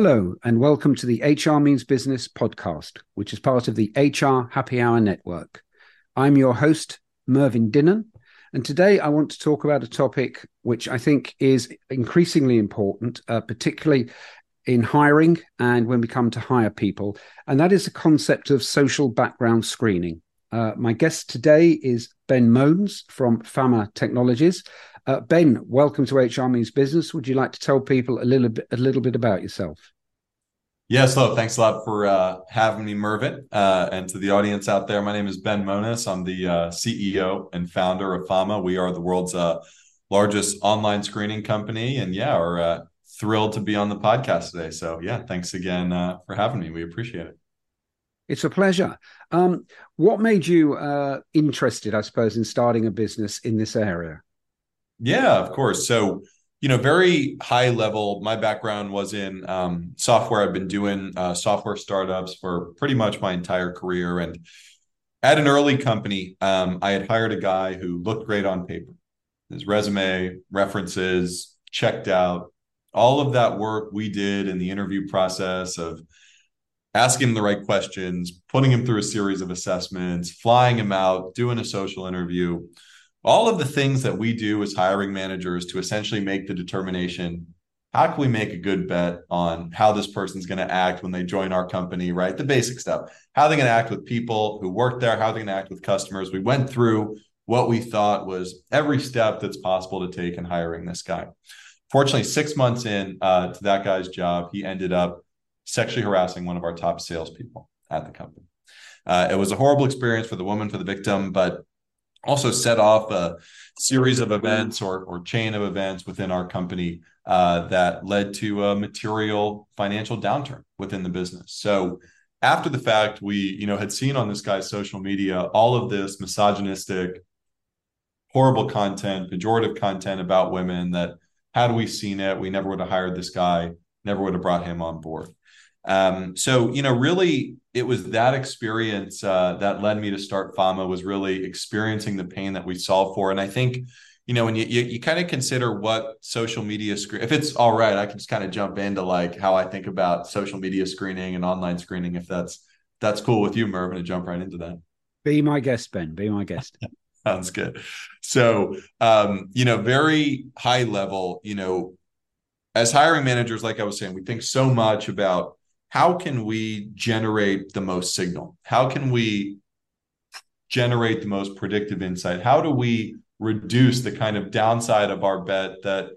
Hello, and welcome to the HR Means Business podcast, which is part of the HR Happy Hour Network. I'm your host, Mervyn Dinnen, and today I want to talk about a topic which I think is increasingly important, uh, particularly in hiring and when we come to hire people, and that is the concept of social background screening. Uh, my guest today is Ben Mones from Fama Technologies. Uh, ben, welcome to HR Means Business. Would you like to tell people a little bit, a little bit about yourself? Yes, hello. Thanks a lot for uh, having me, Mervyn. Uh, and to the audience out there, my name is Ben Mones. I'm the uh, CEO and founder of Fama. We are the world's uh, largest online screening company. And yeah, we're uh, thrilled to be on the podcast today. So yeah, thanks again uh, for having me. We appreciate it. It's a pleasure. Um, what made you interested, I suppose, in starting a business in this area? Yeah, of course. So, you know, very high level. My background was in um, software. I've been doing uh, software startups for pretty much my entire career. And at an early company, um, I had hired a guy who looked great on paper. His resume, references, checked out. All of that work we did in the interview process of asking him the right questions, putting him through a series of assessments, flying him out, doing a social interview all of the things that we do as hiring managers to essentially make the determination how can we make a good bet on how this person's going to act when they join our company right? The basic stuff. How they're going to act with people who work there how they're going to act with customers. We went through what we thought was every step that's possible to take in hiring this guy. Fortunately six months in uh, to that guy's job he ended up sexually harassing one of our top salespeople at the company. Uh, it was a horrible experience for the woman for the victim but also set off a series of events or, or chain of events within our company uh, that led to a material financial downturn within the business. So after the fact, we you know had seen on this guy's social media all of this misogynistic, horrible content, pejorative content about women. That had we seen it, we never would have hired this guy, never would have brought him on board. Um, so you know, really, it was that experience uh, that led me to start Fama. Was really experiencing the pain that we solve for, and I think you know when you you, you kind of consider what social media screen. If it's all right, I can just kind of jump into like how I think about social media screening and online screening. If that's that's cool with you, Mervyn, to jump right into that. Be my guest, Ben. Be my guest. Sounds good. So, um, you know, very high level, you know, as hiring managers, like I was saying, we think so much about how can we generate the most signal? How can we generate the most predictive insight? How do we reduce the kind of downside of our bet that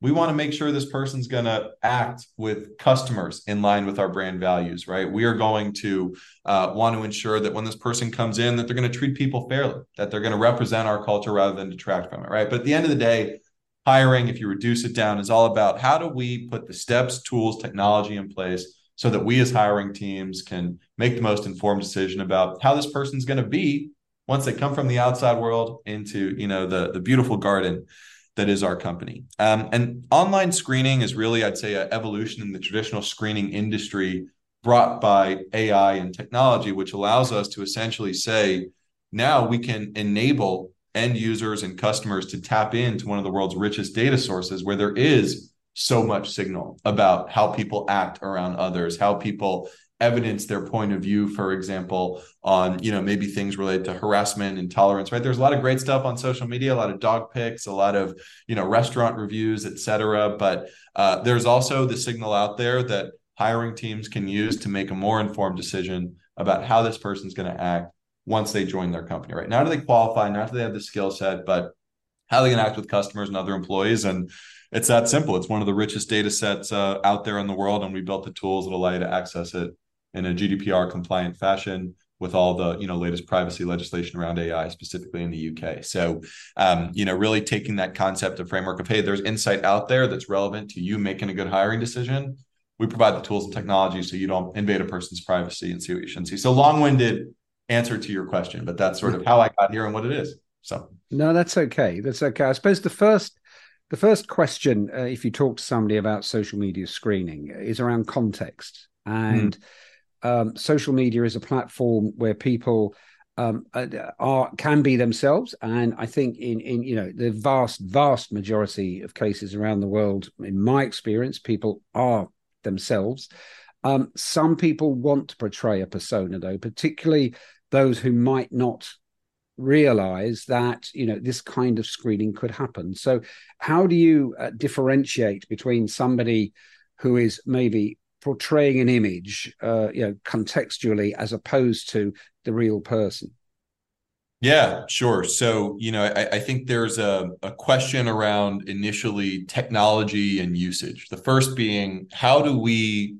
we want to make sure this person's going to act with customers in line with our brand values right we are going to uh, want to ensure that when this person comes in that they're going to treat people fairly that they're going to represent our culture rather than detract from it right but at the end of the day hiring if you reduce it down is all about how do we put the steps tools technology in place so that we as hiring teams can make the most informed decision about how this person's going to be once they come from the outside world into you know the the beautiful garden that is our company. Um, and online screening is really i'd say an evolution in the traditional screening industry brought by ai and technology which allows us to essentially say now we can enable end users and customers to tap into one of the world's richest data sources where there is so much signal about how people act around others, how people evidence their point of view for example on you know maybe things related to harassment intolerance right? There's a lot of great stuff on social media a lot of dog pics a lot of you know restaurant reviews etc but uh, there's also the signal out there that hiring teams can use to make a more informed decision about how this person's going to act once they join their company right? Now do they qualify? Not do they have the skill set? But how they can act with customers and other employees? And it's that simple. It's one of the richest data sets uh, out there in the world, and we built the tools that allow you to access it in a GDPR compliant fashion with all the you know latest privacy legislation around AI, specifically in the UK. So, um, you know, really taking that concept of framework of hey, there's insight out there that's relevant to you making a good hiring decision. We provide the tools and technology so you don't invade a person's privacy and see what you shouldn't see. So, long-winded answer to your question, but that's sort of how I got here and what it is. So, no, that's okay. That's okay. I suppose the first the first question, uh, if you talk to somebody about social media screening, is around context. And mm. um, social media is a platform where people um, uh, are can be themselves, and I think in in you know the vast vast majority of cases around the world, in my experience, people are themselves. Um, some people want to portray a persona, though, particularly those who might not realize that you know this kind of screening could happen. So, how do you uh, differentiate between somebody who is maybe portraying an image, uh, you know, contextually as opposed to the real person? Yeah, sure. So, you know, I, I, think there's a, a question around initially technology and usage. The first being, how do we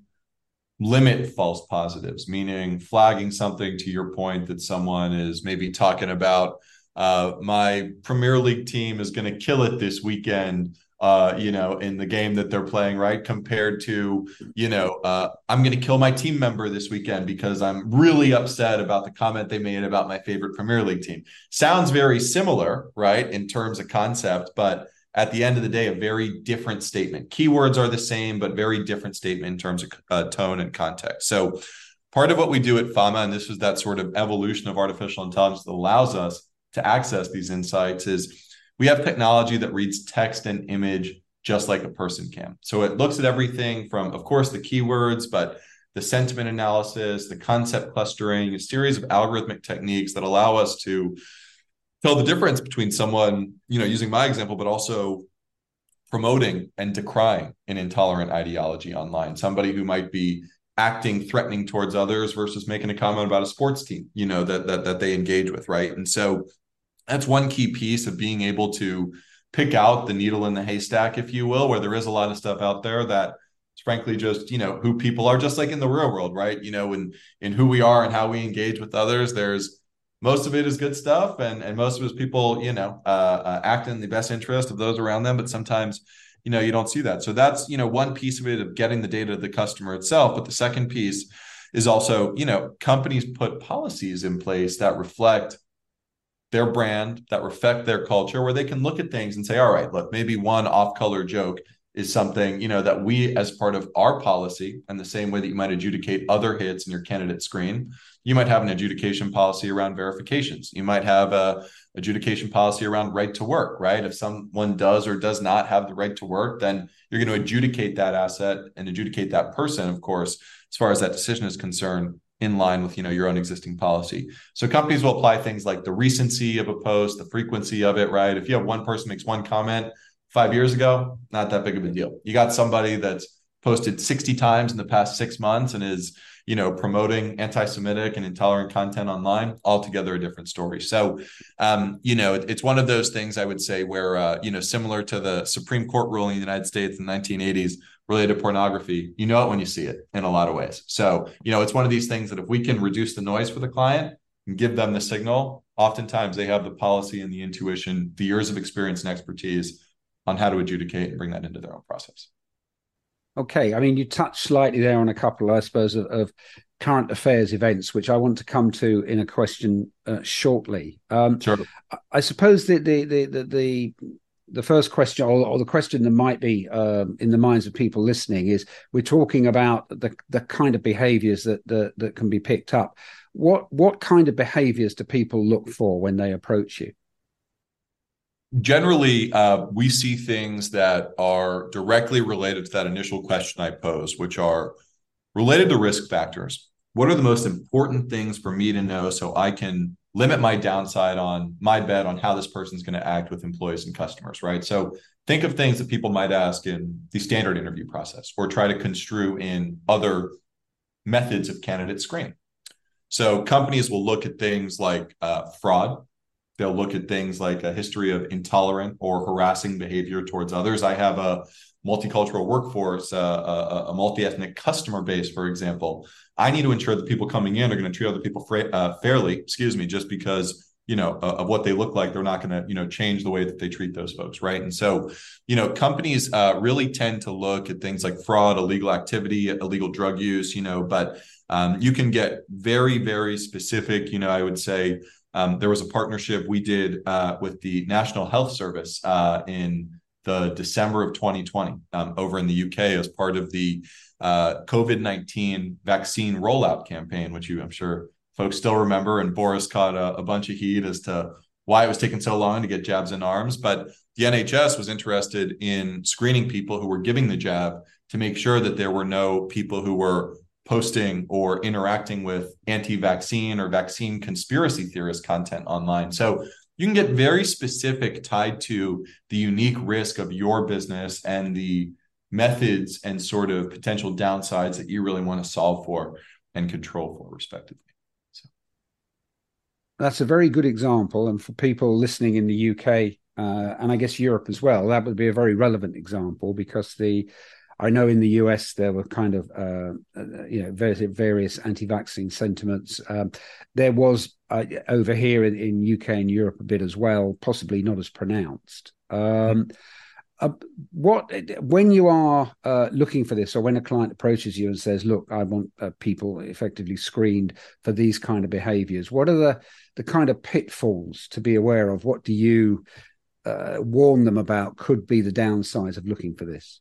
limit false positives, meaning flagging something to your point that someone is maybe talking about, uh, my Premier League team is going to kill it this weekend uh, you know, in the game that they're playing, right? Compared to, you know, uh, I'm going to kill my team member this weekend because I'm really upset about the comment they made about my favorite Premier League team. Sounds very similar, right, in terms of concept, but at the end of the day, a very different statement. Keywords are the same, but very different statement in terms of uh, tone and context. So, part of what we do at Fama, and this is that sort of evolution of artificial intelligence that allows us to access these insights, is we have technology that reads text and image just like a person can. So it looks at everything from, of course, the keywords, but the sentiment analysis, the concept clustering, a series of algorithmic techniques that allow us to tell the difference between someone, you know, using my example, but also promoting and decrying an intolerant ideology online. Somebody who might be acting threatening towards others versus making a comment about a sports team, you know, that that that they engage with, right? And so that's one key piece of being able to pick out the needle in the haystack, if you will, where there is a lot of stuff out there that frankly just you know who people are just like in the real world right you know in in who we are and how we engage with others there's most of it is good stuff and and most of it is people you know uh, uh, act in the best interest of those around them but sometimes you know you don't see that. So that's you know one piece of it of getting the data to the customer itself but the second piece is also you know companies put policies in place that reflect their brand that reflect their culture where they can look at things and say all right look maybe one off color joke is something you know that we as part of our policy and the same way that you might adjudicate other hits in your candidate screen you might have an adjudication policy around verifications. You might have a adjudication policy around right to work right? If someone does or does not have the right to work then you're going to adjudicate that asset and adjudicate that person of course as far as that decision is concerned in line with you know your own existing policy. So companies will apply things like the recency of a post the frequency of it right? If you have one person makes one comment five years ago not that big of a deal. You got somebody that's posted 60 times in the past six months and is you know promoting anti-semitic and intolerant content online altogether a different story so um, you know it, it's one of those things i would say where uh, you know similar to the supreme court ruling in the united states in the 1980s related to pornography, you know it when you see it in a lot of ways. So, you know, it's one of these things that if we can reduce the noise for the client and give them the signal, oftentimes they have the policy and the intuition, the years of experience and expertise on how to adjudicate and bring that into their own process. Okay. I mean, you touched slightly there on a couple, I suppose, of, of current affairs events, which I want to come to in a question uh, shortly. Um, sure. I suppose the, the, the, the, the the first question, or, or, the question that might be um, in the minds of people listening, is we're talking about the the kind of behaviours that, that that can be picked up. What what kind of behaviours do people look for when they approach you? Generally, uh, we see things that are directly related to that initial question I posed, which are related to risk factors. What are the most important things for me to know so I can limit my downside on my bet on how this person's going to act with employees and customers, right? So think of things that people might ask in the standard interview process or try to construe in other methods of candidate screening. So companies will look at things like uh, fraud. They'll look at things like a history of intolerant or harassing behavior towards others. I have a multicultural workforce, uh, a, a multi-ethnic customer base, for example, I need to ensure that people coming in are going to treat other people fra- uh, fairly. Excuse me, just because you know uh, of what they look like, they're not going to you know change the way that they treat those folks, right? And so, you know, companies uh, really tend to look at things like fraud, illegal activity, illegal drug use, you know, but um, you can get very, very specific. You know, I would say um, there was a partnership we did uh, with the National Health Service uh, in the December of 2020 um, over in the UK as part of the uh, COVID 19 vaccine rollout campaign, which you, I'm sure folks still remember. And Boris caught a, a bunch of heat as to why it was taking so long to get jabs in arms. But the NHS was interested in screening people who were giving the jab to make sure that there were no people who were posting or interacting with anti-vaccine or vaccine conspiracy theorist content online. So you can get very specific tied to the unique risk of your business and the methods and sort of potential downsides that you really want to solve for and control for respectively so. that's a very good example and for people listening in the uk uh, and i guess europe as well that would be a very relevant example because the I know in the US there were kind of uh, uh, you know various, various anti-vaccine sentiments. Um, there was uh, over here in, in, UK and Europe a bit as well, possibly not as pronounced. Um, uh, what when you are uh, looking for this, or when a client approaches you and says, "Look, I want uh, people effectively screened for these kind of behaviours," what are the the kind of pitfalls to be aware of? What do you warn them about? Could be the downsides of looking for this.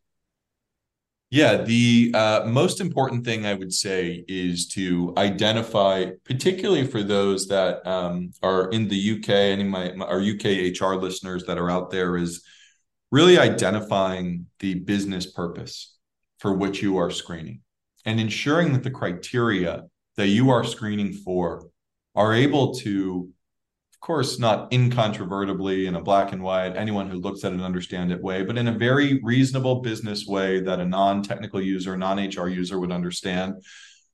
Yeah, the uh, most important thing I would say is to identify, particularly for those that um, are in the UK, any of my, my our UK HR listeners that are out there, is really identifying the business purpose for which you are screening and ensuring that the criteria that you are screening for are able to course not incontrovertibly in a black and white anyone who looks at it understand it way but in a very reasonable business way that a non-technical user non-hr user would understand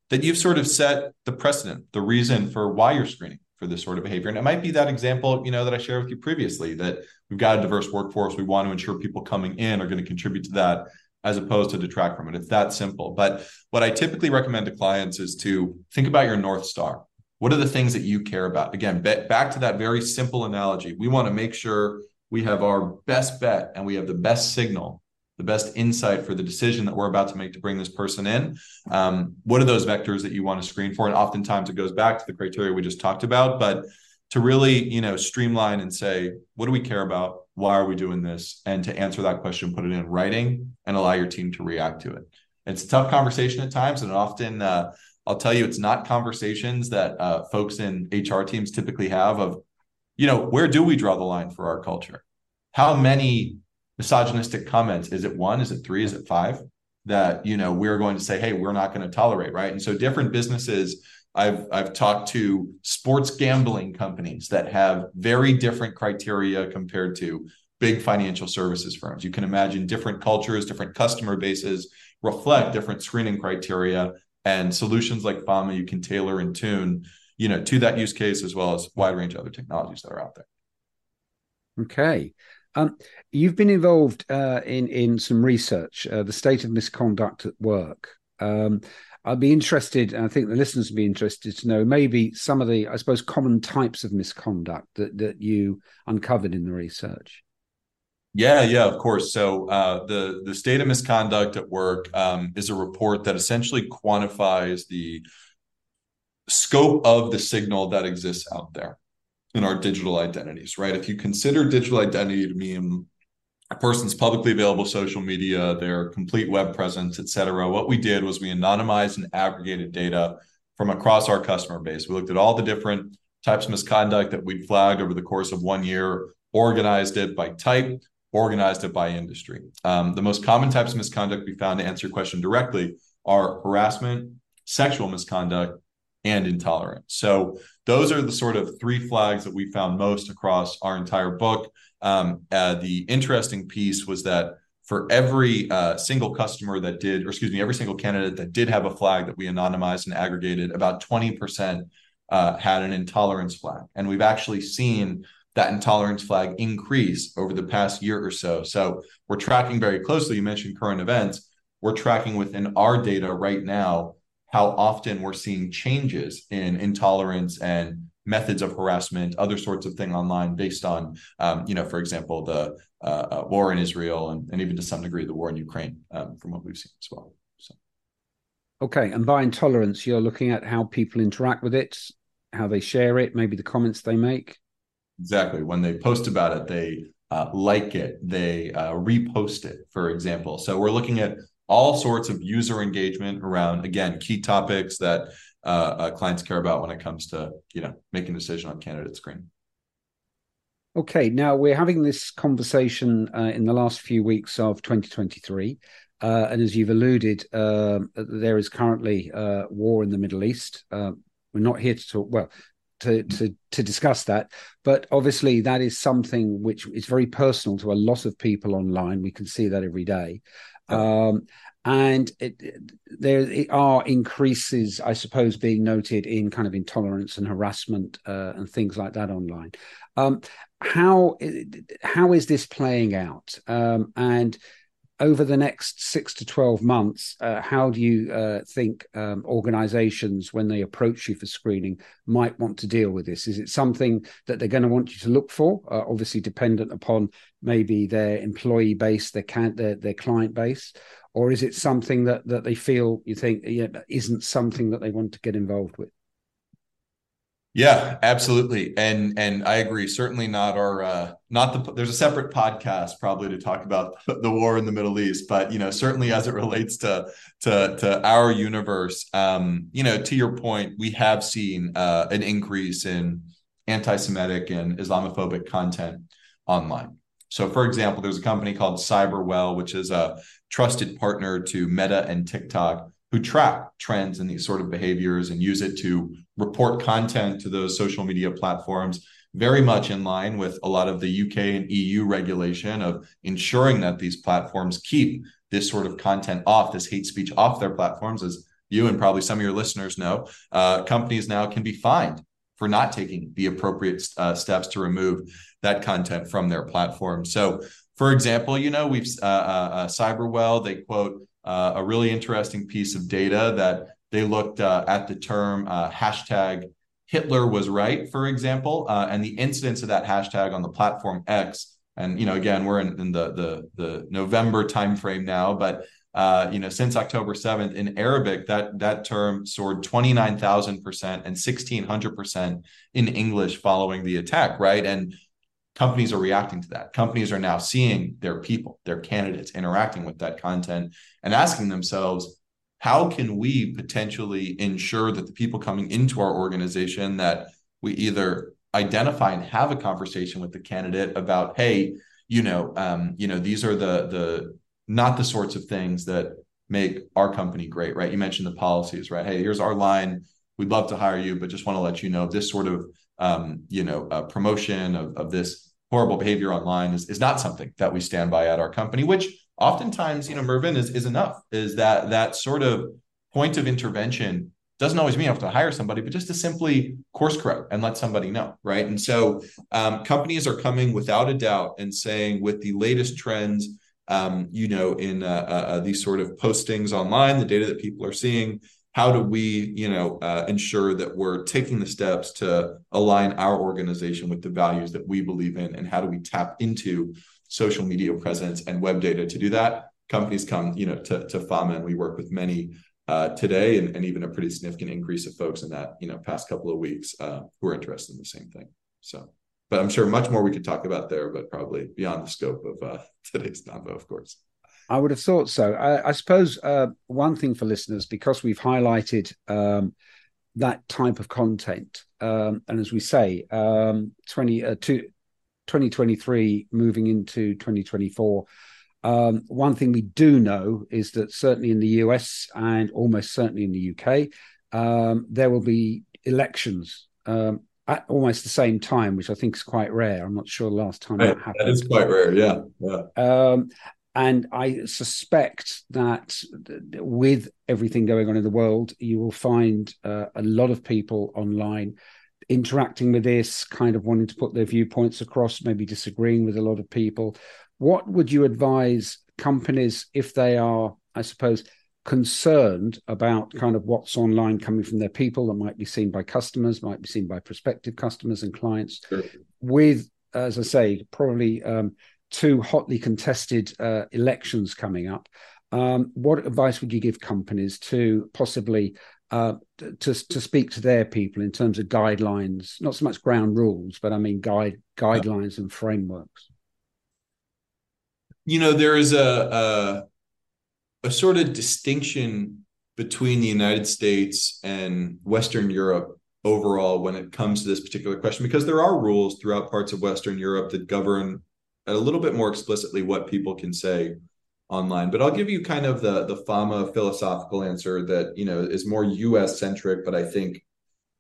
that you've sort of set the precedent the reason for why you're screening for this sort of behavior. And it might be that example, you know, that I shared with you previously that we've got a diverse workforce. We want to ensure people coming in are going to contribute to that as opposed to detract from it. It's that simple. But what I typically recommend to clients is to think about your North Star. What are the things that you care about? Again, back to that very simple analogy. We want to make sure we have our best bet and we have the best signal the best insight for the decision that we're about to make to bring this person in. Um, what are those vectors that you want to screen for? And oftentimes it goes back to the criteria we just talked about, but to really, you know, streamline and say, what do we care about? Why are we doing this? And to answer that question, put it in writing and allow your team to react to it. It's a tough conversation at times, and often uh, I'll tell you, it's not conversations that uh, folks in HR teams typically have. Of, you know, where do we draw the line for our culture? How many misogynistic comments is it one is it three is it five that you know we're going to say hey we're not going to tolerate right and so different businesses i've i've talked to sports gambling companies that have very different criteria compared to big financial services firms you can imagine different cultures different customer bases reflect different screening criteria and solutions like fama you can tailor and tune you know to that use case as well as wide range of other technologies that are out there okay um, you've been involved uh, in in some research, uh, the state of misconduct at work. Um, I'd be interested, and I think the listeners would be interested to know maybe some of the, I suppose, common types of misconduct that that you uncovered in the research. Yeah, yeah, of course. So uh, the the state of misconduct at work um, is a report that essentially quantifies the scope of the signal that exists out there in our digital identities, right? If you consider digital identity to mean a person's publicly available social media, their complete web presence, et cetera, what we did was we anonymized and aggregated data from across our customer base. We looked at all the different types of misconduct that we'd flagged over the course of one year, organized it by type, organized it by industry. Um, the most common types of misconduct we found to answer your question directly are harassment, sexual misconduct, and intolerance. So those are the sort of three flags that we found most across our entire book. Um, uh, the interesting piece was that for every uh, single customer that did, or excuse me, every single candidate that did have a flag that we anonymized and aggregated, about 20% uh, had an intolerance flag. And we've actually seen that intolerance flag increase over the past year or so. So we're tracking very closely. You mentioned current events. We're tracking within our data right now how often we're seeing changes in intolerance and methods of harassment, other sorts of thing online based on, um, you know, for example, the uh, uh, war in Israel and, and even to some degree the war in Ukraine, um, from what we've seen as well. So. Okay, and by intolerance, you're looking at how people interact with it, how they share it, maybe the comments they make. Exactly. When they post about it, they uh, like it, they uh, repost it, for example. So we're looking at all sorts of user engagement around again key topics that uh, uh, clients care about when it comes to you know making a decision on candidate screening. Okay, now we're having this conversation uh, in the last few weeks of 2023. Uh, and as you've alluded, uh, there is currently war in the Middle East. We're not here to talk, well, to, to, to discuss that. But obviously, that is something which is very personal to a lot of people online. We can see that every day. Um, and it, there are increases, I suppose, being noted in kind of intolerance and harassment uh, and things like that online. Um, how how is this playing out? Um, and over the next six to 12 months, uh, how do you uh, think um, organizations, when they approach you for screening, might want to deal with this? Is it something that they're going to want you to look for, uh, obviously dependent upon maybe their employee base, their, can- their, their client base? Or is it something that, that they feel you think yeah, isn't something that they want to get involved with? Yeah, absolutely. And and I agree. Certainly not our uh not the there's a separate podcast probably to talk about the war in the Middle East, but you know, certainly as it relates to to to our universe, um, you know, to your point, we have seen uh an increase in anti-Semitic and Islamophobic content online. So for example, there's a company called Cyberwell, which is a trusted partner to Meta and TikTok who track trends and these sort of behaviors and use it to report content to those social media platforms very much in line with a lot of the UK and EU regulation of ensuring that these platforms keep this sort of content off, this hate speech off their platforms. As you and probably some of your listeners know, uh, companies now can be fined for not taking the appropriate uh, steps to remove that content from their platform. So, for example, you know, we've uh, uh, uh Cyberwell, they quote uh, a really interesting piece of data that they looked uh, at the term uh, hashtag Hitler was right, for example, uh, and the incidence of that hashtag on the platform X. And you know, again, we're in, in the the the November timeframe now, but uh, you know, since October 7th in Arabic, that that term soared 29,000% and 1,600% in English following the attack, right? And companies are reacting to that. Companies are now seeing their people, their candidates interacting with that content and asking themselves, how can we potentially ensure that the people coming into our organization that we either identify and have a conversation with the candidate about, hey, you know, um, you know, these are the the not the sorts of things that make our company great, right? You mentioned the policies, right? Hey, here's our line. We'd love to hire you, but just want to let you know this sort of um, you know, uh, promotion of, of this horrible behavior online is, is not something that we stand by at our company, which oftentimes, you know, Mervyn is, is enough, is that that sort of point of intervention doesn't always mean you have to hire somebody, but just to simply course correct and let somebody know, right? And so um, companies are coming without a doubt and saying with the latest trends, um, you know, in uh, uh, uh these sort of postings online, the data that people are seeing, how do we you know uh, ensure that we're taking the steps to align our organization with the values that we believe in and how do we tap into social media presence and web data to do that? Companies come you know to, to fama and we work with many uh, today and, and, even a pretty significant increase of folks in that you know past couple of weeks uh, who are interested in the same thing. So but i'm sure much more we could talk about there but probably beyond the scope of uh, today's convo of course I would have thought so. I, I suppose uh, one thing for listeners, because we've highlighted um, that type of content, um, and as we say, um, 20, uh, two, 2023 moving into 2024, um, one thing we do know is that certainly in the US and almost certainly in the UK, um, there will be elections um, at almost the same time, which I think is quite rare. I'm not sure the last time right. that happened. That is quite rare, yeah. yeah. And I suspect that with everything going on in the world, you will find uh, a lot of people online interacting with this, kind of wanting to put their viewpoints across, maybe disagreeing with a lot of people. What would you advise companies if they are, I suppose, concerned about kind of what's online coming from their people that might be seen by customers, might be seen by prospective customers and clients, sure. with, as I say, probably um, two hotly contested uh, elections coming up. Um, what advice would you give companies to possibly uh, to to speak to their people in terms of guidelines, not so much ground rules, but I mean guide guidelines and frameworks? You know, there is a, a a sort of distinction between the United States and Western Europe overall when it comes to this particular question because there are rules throughout parts of Western Europe that govern a little bit more explicitly what people can say online. But I'll give you kind of the the FAMA philosophical answer that you know is more U.S. centric, but I think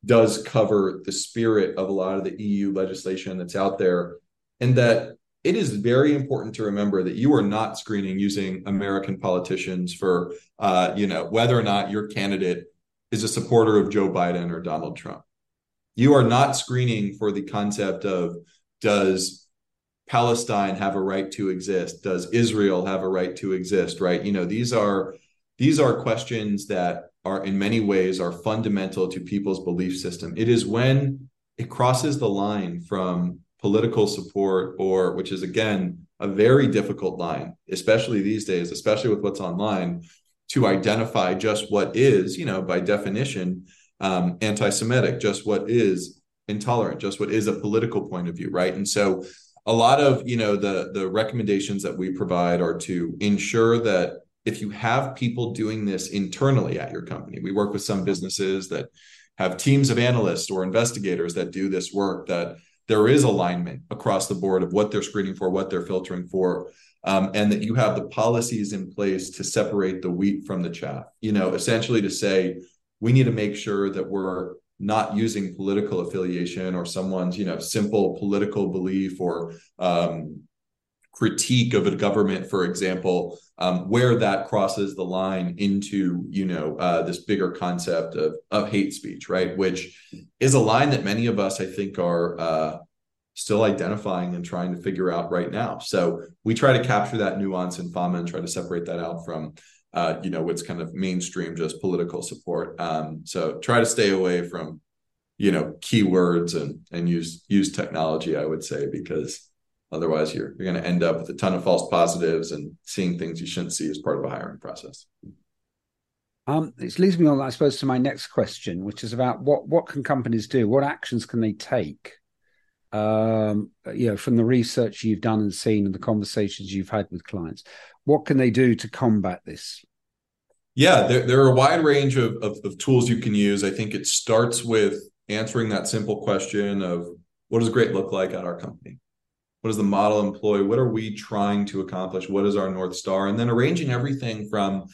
does cover the spirit of a lot of the EU legislation that's out there, and that it is very important to remember that you are not screening using American politicians for uh, you know whether or not your candidate is a supporter of Joe Biden or Donald Trump. You are not screening for the concept of does Palestine have a right to exist? Does Israel have a right to exist? Right? You know, these are these are questions that are in many ways are fundamental to people's belief system. It is when it crosses the line from political support or which is again a very difficult line, especially these days, especially with what's online, to identify just what is, you know, by definition, um, anti-Semitic, just what is intolerant, just what is a political point of view, right? And so a lot of you know the the recommendations that we provide are to ensure that if you have people doing this internally at your company we work with some businesses that have teams of analysts or investigators that do this work that there is alignment across the board of what they're screening for what they're filtering for um, and that you have the policies in place to separate the wheat from the chaff. You know essentially to say we need to make sure that we're not using political affiliation or someone's you know simple political belief or um, critique of a government for example um, where that crosses the line into you know uh, this bigger concept of of hate speech right? Which is a line that many of us i think are uh, still identifying and trying to figure out right now. So we try to capture that nuance in fama and try to separate that out from uh, you know what's kind of mainstream just political support um, so try to stay away from you know keywords and and use use technology i would say because otherwise you're you're going to end up with a ton of false positives and seeing things you shouldn't see as part of a hiring process um, it leads me on, I suppose, to my next question, which is about what what can companies do? What actions can they take? Um, you know, from the research you've done and seen and the conversations you've had with clients, what can they do to combat this? Yeah, there, there are a wide range of, of, of tools you can use. I think it starts with answering that simple question of what does great look like at our company? What does the model employ? What are we trying to accomplish? What is our North Star? And then arranging everything from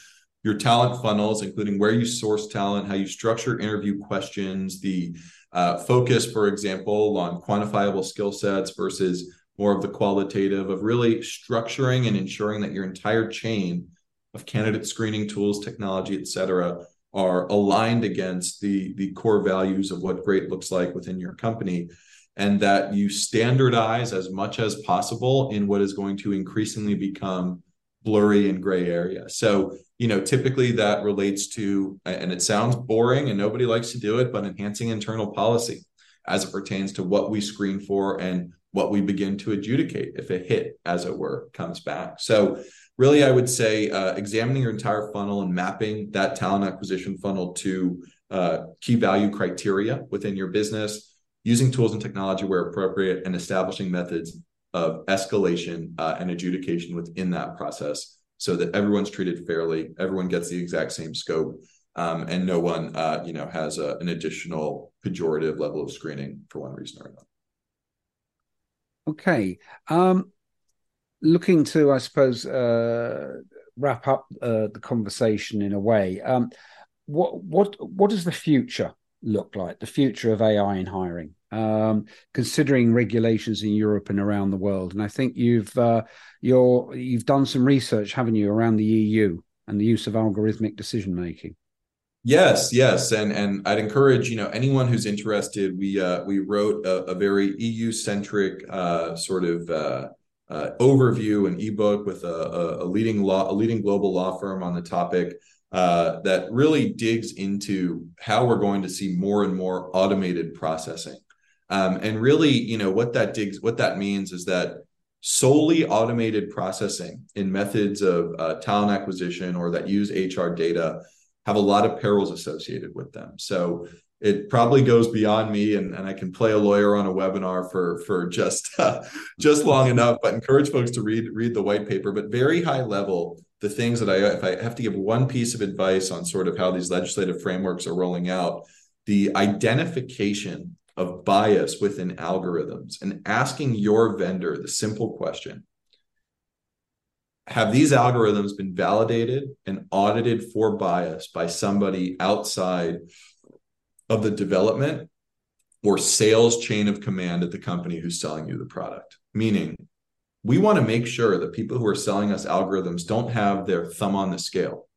your talent funnels, including where you source talent, how you structure interview questions, the uh, focus, for example, on quantifiable skill sets versus more of the qualitative of really structuring and ensuring that your entire chain of candidate screening tools, technology, et cetera, are aligned against the, the core values of what great looks like within your company. And that you standardize as much as possible in what is going to increasingly become blurry and gray area. So, you know, typically that relates to, and it sounds boring and nobody likes to do it, but enhancing internal policy as it pertains to what we screen for and what we begin to adjudicate if a hit, as it were, comes back. So, really, I would say uh, examining your entire funnel and mapping that talent acquisition funnel to uh, key value criteria within your business, using tools and technology where appropriate, and establishing methods of escalation uh, and adjudication within that process so that everyone's treated fairly, everyone gets the exact same scope. Um, and no one, uh, you know, has a, an additional pejorative level of screening for one reason or another. Okay. Um, looking to, I suppose, uh, wrap up uh, the conversation in a way. Um, what what what does the future look like? The future of AI in hiring, um, considering regulations in Europe and around the world. And I think you've uh, you're you've done some research, haven't you, around the EU and the use of algorithmic decision making. Yes, yes, and and I'd encourage you know anyone who's interested. We uh, we wrote a, a very EU centric uh, sort of uh, uh, overview and ebook with a, a, leading law a leading global law firm on the topic uh, that really digs into how we're going to see more and more automated processing. Um, and really, you know what that digs what that means is that solely automated processing in methods of uh, talent acquisition or that use HR data have a lot of perils associated with them. So it probably goes beyond me and, and I can play a lawyer on a webinar for for just uh, just long enough but encourage folks to read read the white paper but very high level the things that I if I have to give one piece of advice on sort of how these legislative frameworks are rolling out the identification of bias within algorithms and asking your vendor the simple question have these algorithms been validated and audited for bias by somebody outside of the development or sales chain of command at the company who's selling you the product? Meaning we want to make sure that people who are selling us algorithms don't have their thumb on the scale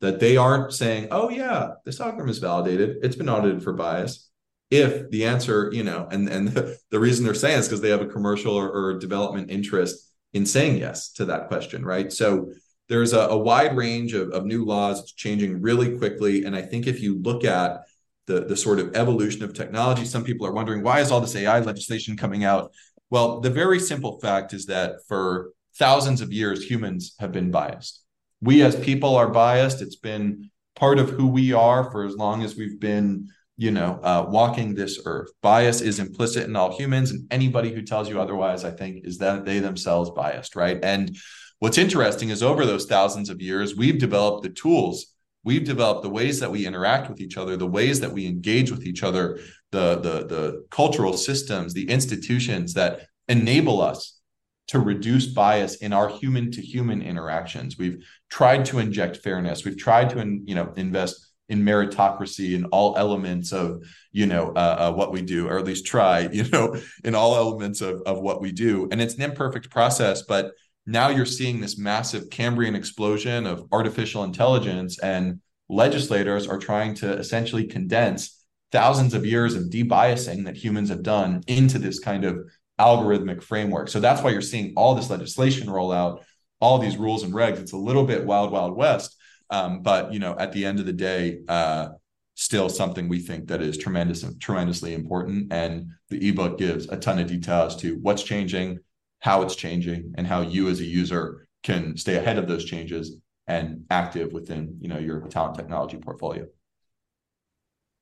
that they aren't saying oh yeah this algorithm is validated. It's been audited for bias if the answer you know and and the, reason they're saying is because they have a commercial or, or development interest in saying yes to that question, right? So there's a, a wide range of, of new laws it's changing really quickly. And I think if you look at the, the sort of evolution of technology, some people are wondering why is all this AI legislation coming out? Well, the very simple fact is that for thousands of years, humans have been biased. We as people are biased. It's been part of who we are for as long as we've been you know, uh, walking this earth. Bias is implicit in all humans, and anybody who tells you otherwise, I think, is that they themselves biased, right? And what's interesting is over those thousands of years, we've developed the tools, we've developed the ways that we interact with each other, the ways that we engage with each other, the the the cultural systems, the institutions that enable us to reduce bias in our human to human interactions. We've tried to inject fairness. We've tried to, you know, invest in meritocracy in all elements of you know uh, uh, what we do or at least try you know in all elements of, of what we do. And it's an imperfect process but now you're seeing this massive cambrian explosion of artificial intelligence and legislators are trying to essentially condense thousands of years of debiasing that humans have done into this kind of algorithmic framework. So that's why you're seeing all this legislation roll out all these rules and regs. It's a little bit wild wild west um, but you know, at the end of the day, uh, still something we think that is tremendous, tremendously important. And the ebook gives a ton of details to what's changing, how it's changing, and how you as a user can stay ahead of those changes and active within you know your talent technology portfolio.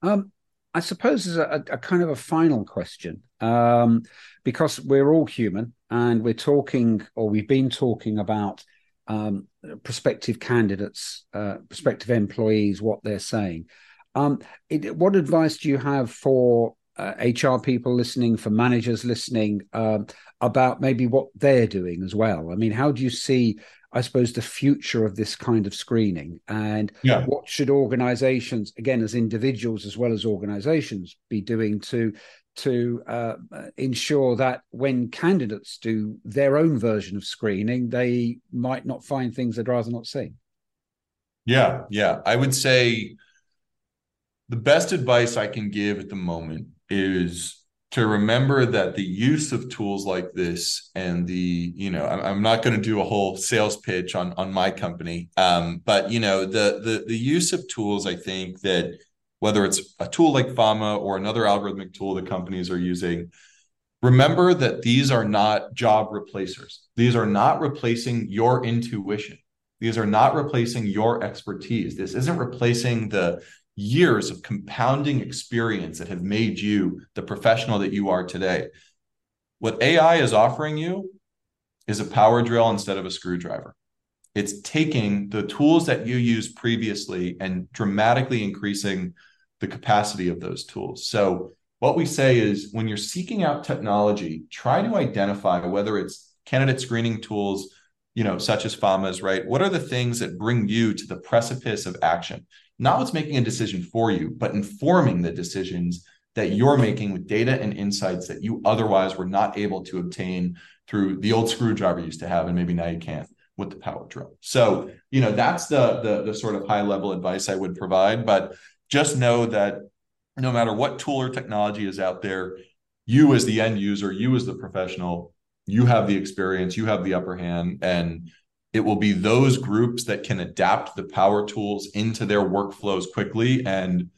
Um, I suppose as a, a, kind of a final question, um, because we're all human and we're talking, or we've been talking about um, prospective candidates, uh, prospective employees, what they're saying. Um, it, what advice do you have for uh, HR people listening, for managers listening, um, about maybe what they're doing as well? I mean, how do you see, I suppose, the future of this kind of screening, and yeah. what should organisations, again, as individuals as well as organisations, be doing to to uh, ensure that when candidates do their own version of screening, they might not find things they'd rather not see. Yeah, yeah. I would say the best advice I can give at the moment is to remember that the use of tools like this and the you know i'm, not going to do a whole sales pitch on on my company um, but you know the the the use of tools i think that whether it's a tool like Fama or another algorithmic tool that companies are using, remember that these are not job replacers. These are not replacing your intuition. These are not replacing your expertise. This isn't replacing the years of compounding experience that have made you the professional that you are today. What AI is offering you is a power drill instead of a screwdriver. It's taking the tools that you used previously and dramatically increasing the capacity of those tools. So what we say is when you're seeking out technology, try to identify whether it's candidate screening tools, you know, such as FAMAs, right? What are the things that bring you to the precipice of action? Not what's making a decision for you, but informing the decisions that you're making with data and insights that you otherwise were not able to obtain through the old screwdriver you used to have, and maybe now you can't with the power drill. So, you know, that's the the, the sort of high level advice I would provide. But just know that no matter what tool or technology is out there, you as the end user, you as the professional, you have the experience, you have the upper hand, and it will be those groups that can adapt the power tools into their workflows quickly and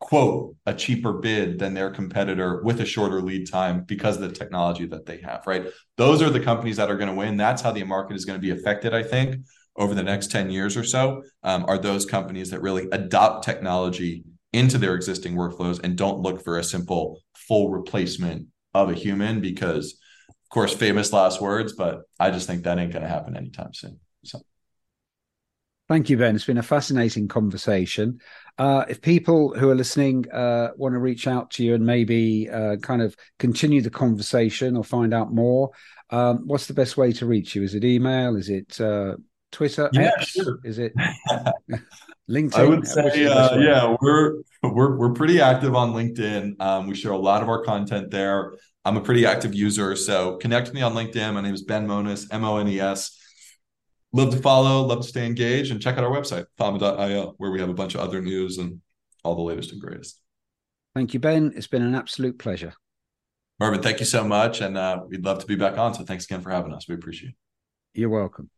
quote a cheaper bid than their competitor with a shorter lead time because of the technology that they have right? Those are the companies that are going to win. That's how the market is going to be affected i think over the next 10 years or so um, are those companies that really adopt technology into their existing workflows and don't look for a simple full replacement of a human because of course famous last words but i just think that ain't going to happen anytime soon so Thank you, Ben. It's been a fascinating conversation. Uh, if people who are listening uh, want to reach out to you and maybe uh, kind of continue the conversation or find out more, um, what's the best way to reach you? Is it email? Is it uh, Twitter? Yeah, X? sure. Is it LinkedIn? I would say, uh, yeah, we're we're we're pretty active on LinkedIn. Um, we share a lot of our content there. I'm a pretty active user, so connect with me on LinkedIn. My name is Ben Mones, M O N E S love to follow, love to stay engaged, and check out our website, Fama.io, where we have a bunch of other news and all the latest and greatest. Thank you, Ben. It's been an absolute pleasure. Mervyn, thank you so much. And uh, we'd love to be back on. So thanks again for having us. We appreciate it. You're welcome.